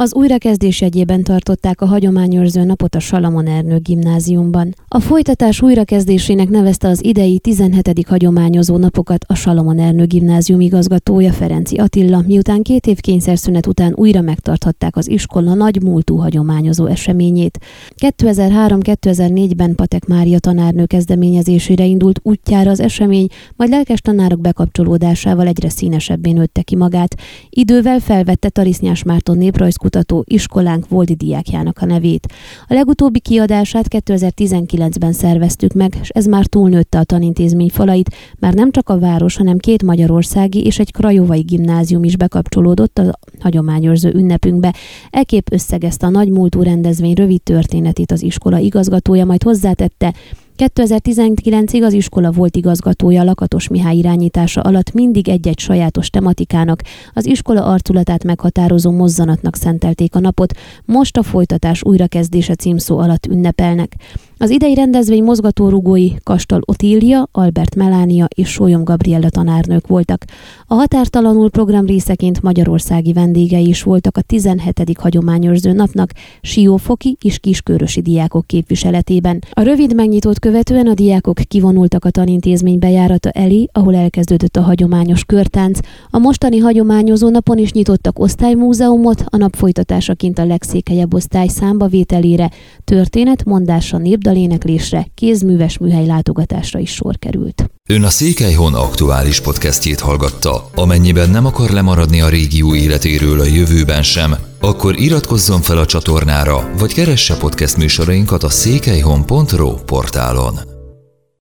Az újrakezdés jegyében tartották a hagyományőrző napot a Salamon Ernő gimnáziumban. A folytatás újrakezdésének nevezte az idei 17. hagyományozó napokat a Salamon Ernő gimnázium igazgatója Ferenci Attila, miután két év kényszerszünet után újra megtarthatták az iskola nagy múltú hagyományozó eseményét. 2003-2004-ben Patek Mária tanárnő kezdeményezésére indult útjára az esemény, majd lelkes tanárok bekapcsolódásával egyre színesebbé nőtte ki magát. Idővel felvette Tarisznyás Márton néprajzkutató iskolánk volt diákjának a nevét. A legutóbbi kiadását 2019-ben szerveztük meg, és ez már túlnőtte a tanintézmény falait, már nem csak a város, hanem két magyarországi és egy krajovai gimnázium is bekapcsolódott a hagyományőrző ünnepünkbe. Ekép összegezte a nagymúltú rendezvény rövid történetét az iskola igazgatója, majd hozzátette, 2019-ig az iskola volt igazgatója Lakatos Mihály irányítása alatt mindig egy-egy sajátos tematikának, az iskola arculatát meghatározó mozzanatnak szentelték a napot, most a folytatás újrakezdése címszó alatt ünnepelnek. Az idei rendezvény mozgatórugói Kastal Otília, Albert Melánia és Sólyom Gabriella tanárnők voltak. A határtalanul program részeként magyarországi vendégei is voltak a 17. hagyományőrző napnak, siófoki és kiskörösi diákok képviseletében. A rövid megnyitót követően a diákok kivonultak a tanintézmény bejárata elé, ahol elkezdődött a hagyományos körtánc. A mostani hagyományozó napon is nyitottak osztálymúzeumot, a nap folytatásaként a legszékelyebb osztály számbavételére, történet, mondása, népdaléneklésre, kézműves műhely látogatásra is sor került. Ön a Székelyhon aktuális podcastjét hallgatta. Amennyiben nem akar lemaradni a régió életéről a jövőben sem, akkor iratkozzon fel a csatornára, vagy keresse podcast műsorainkat a székelyhon.pro portálon.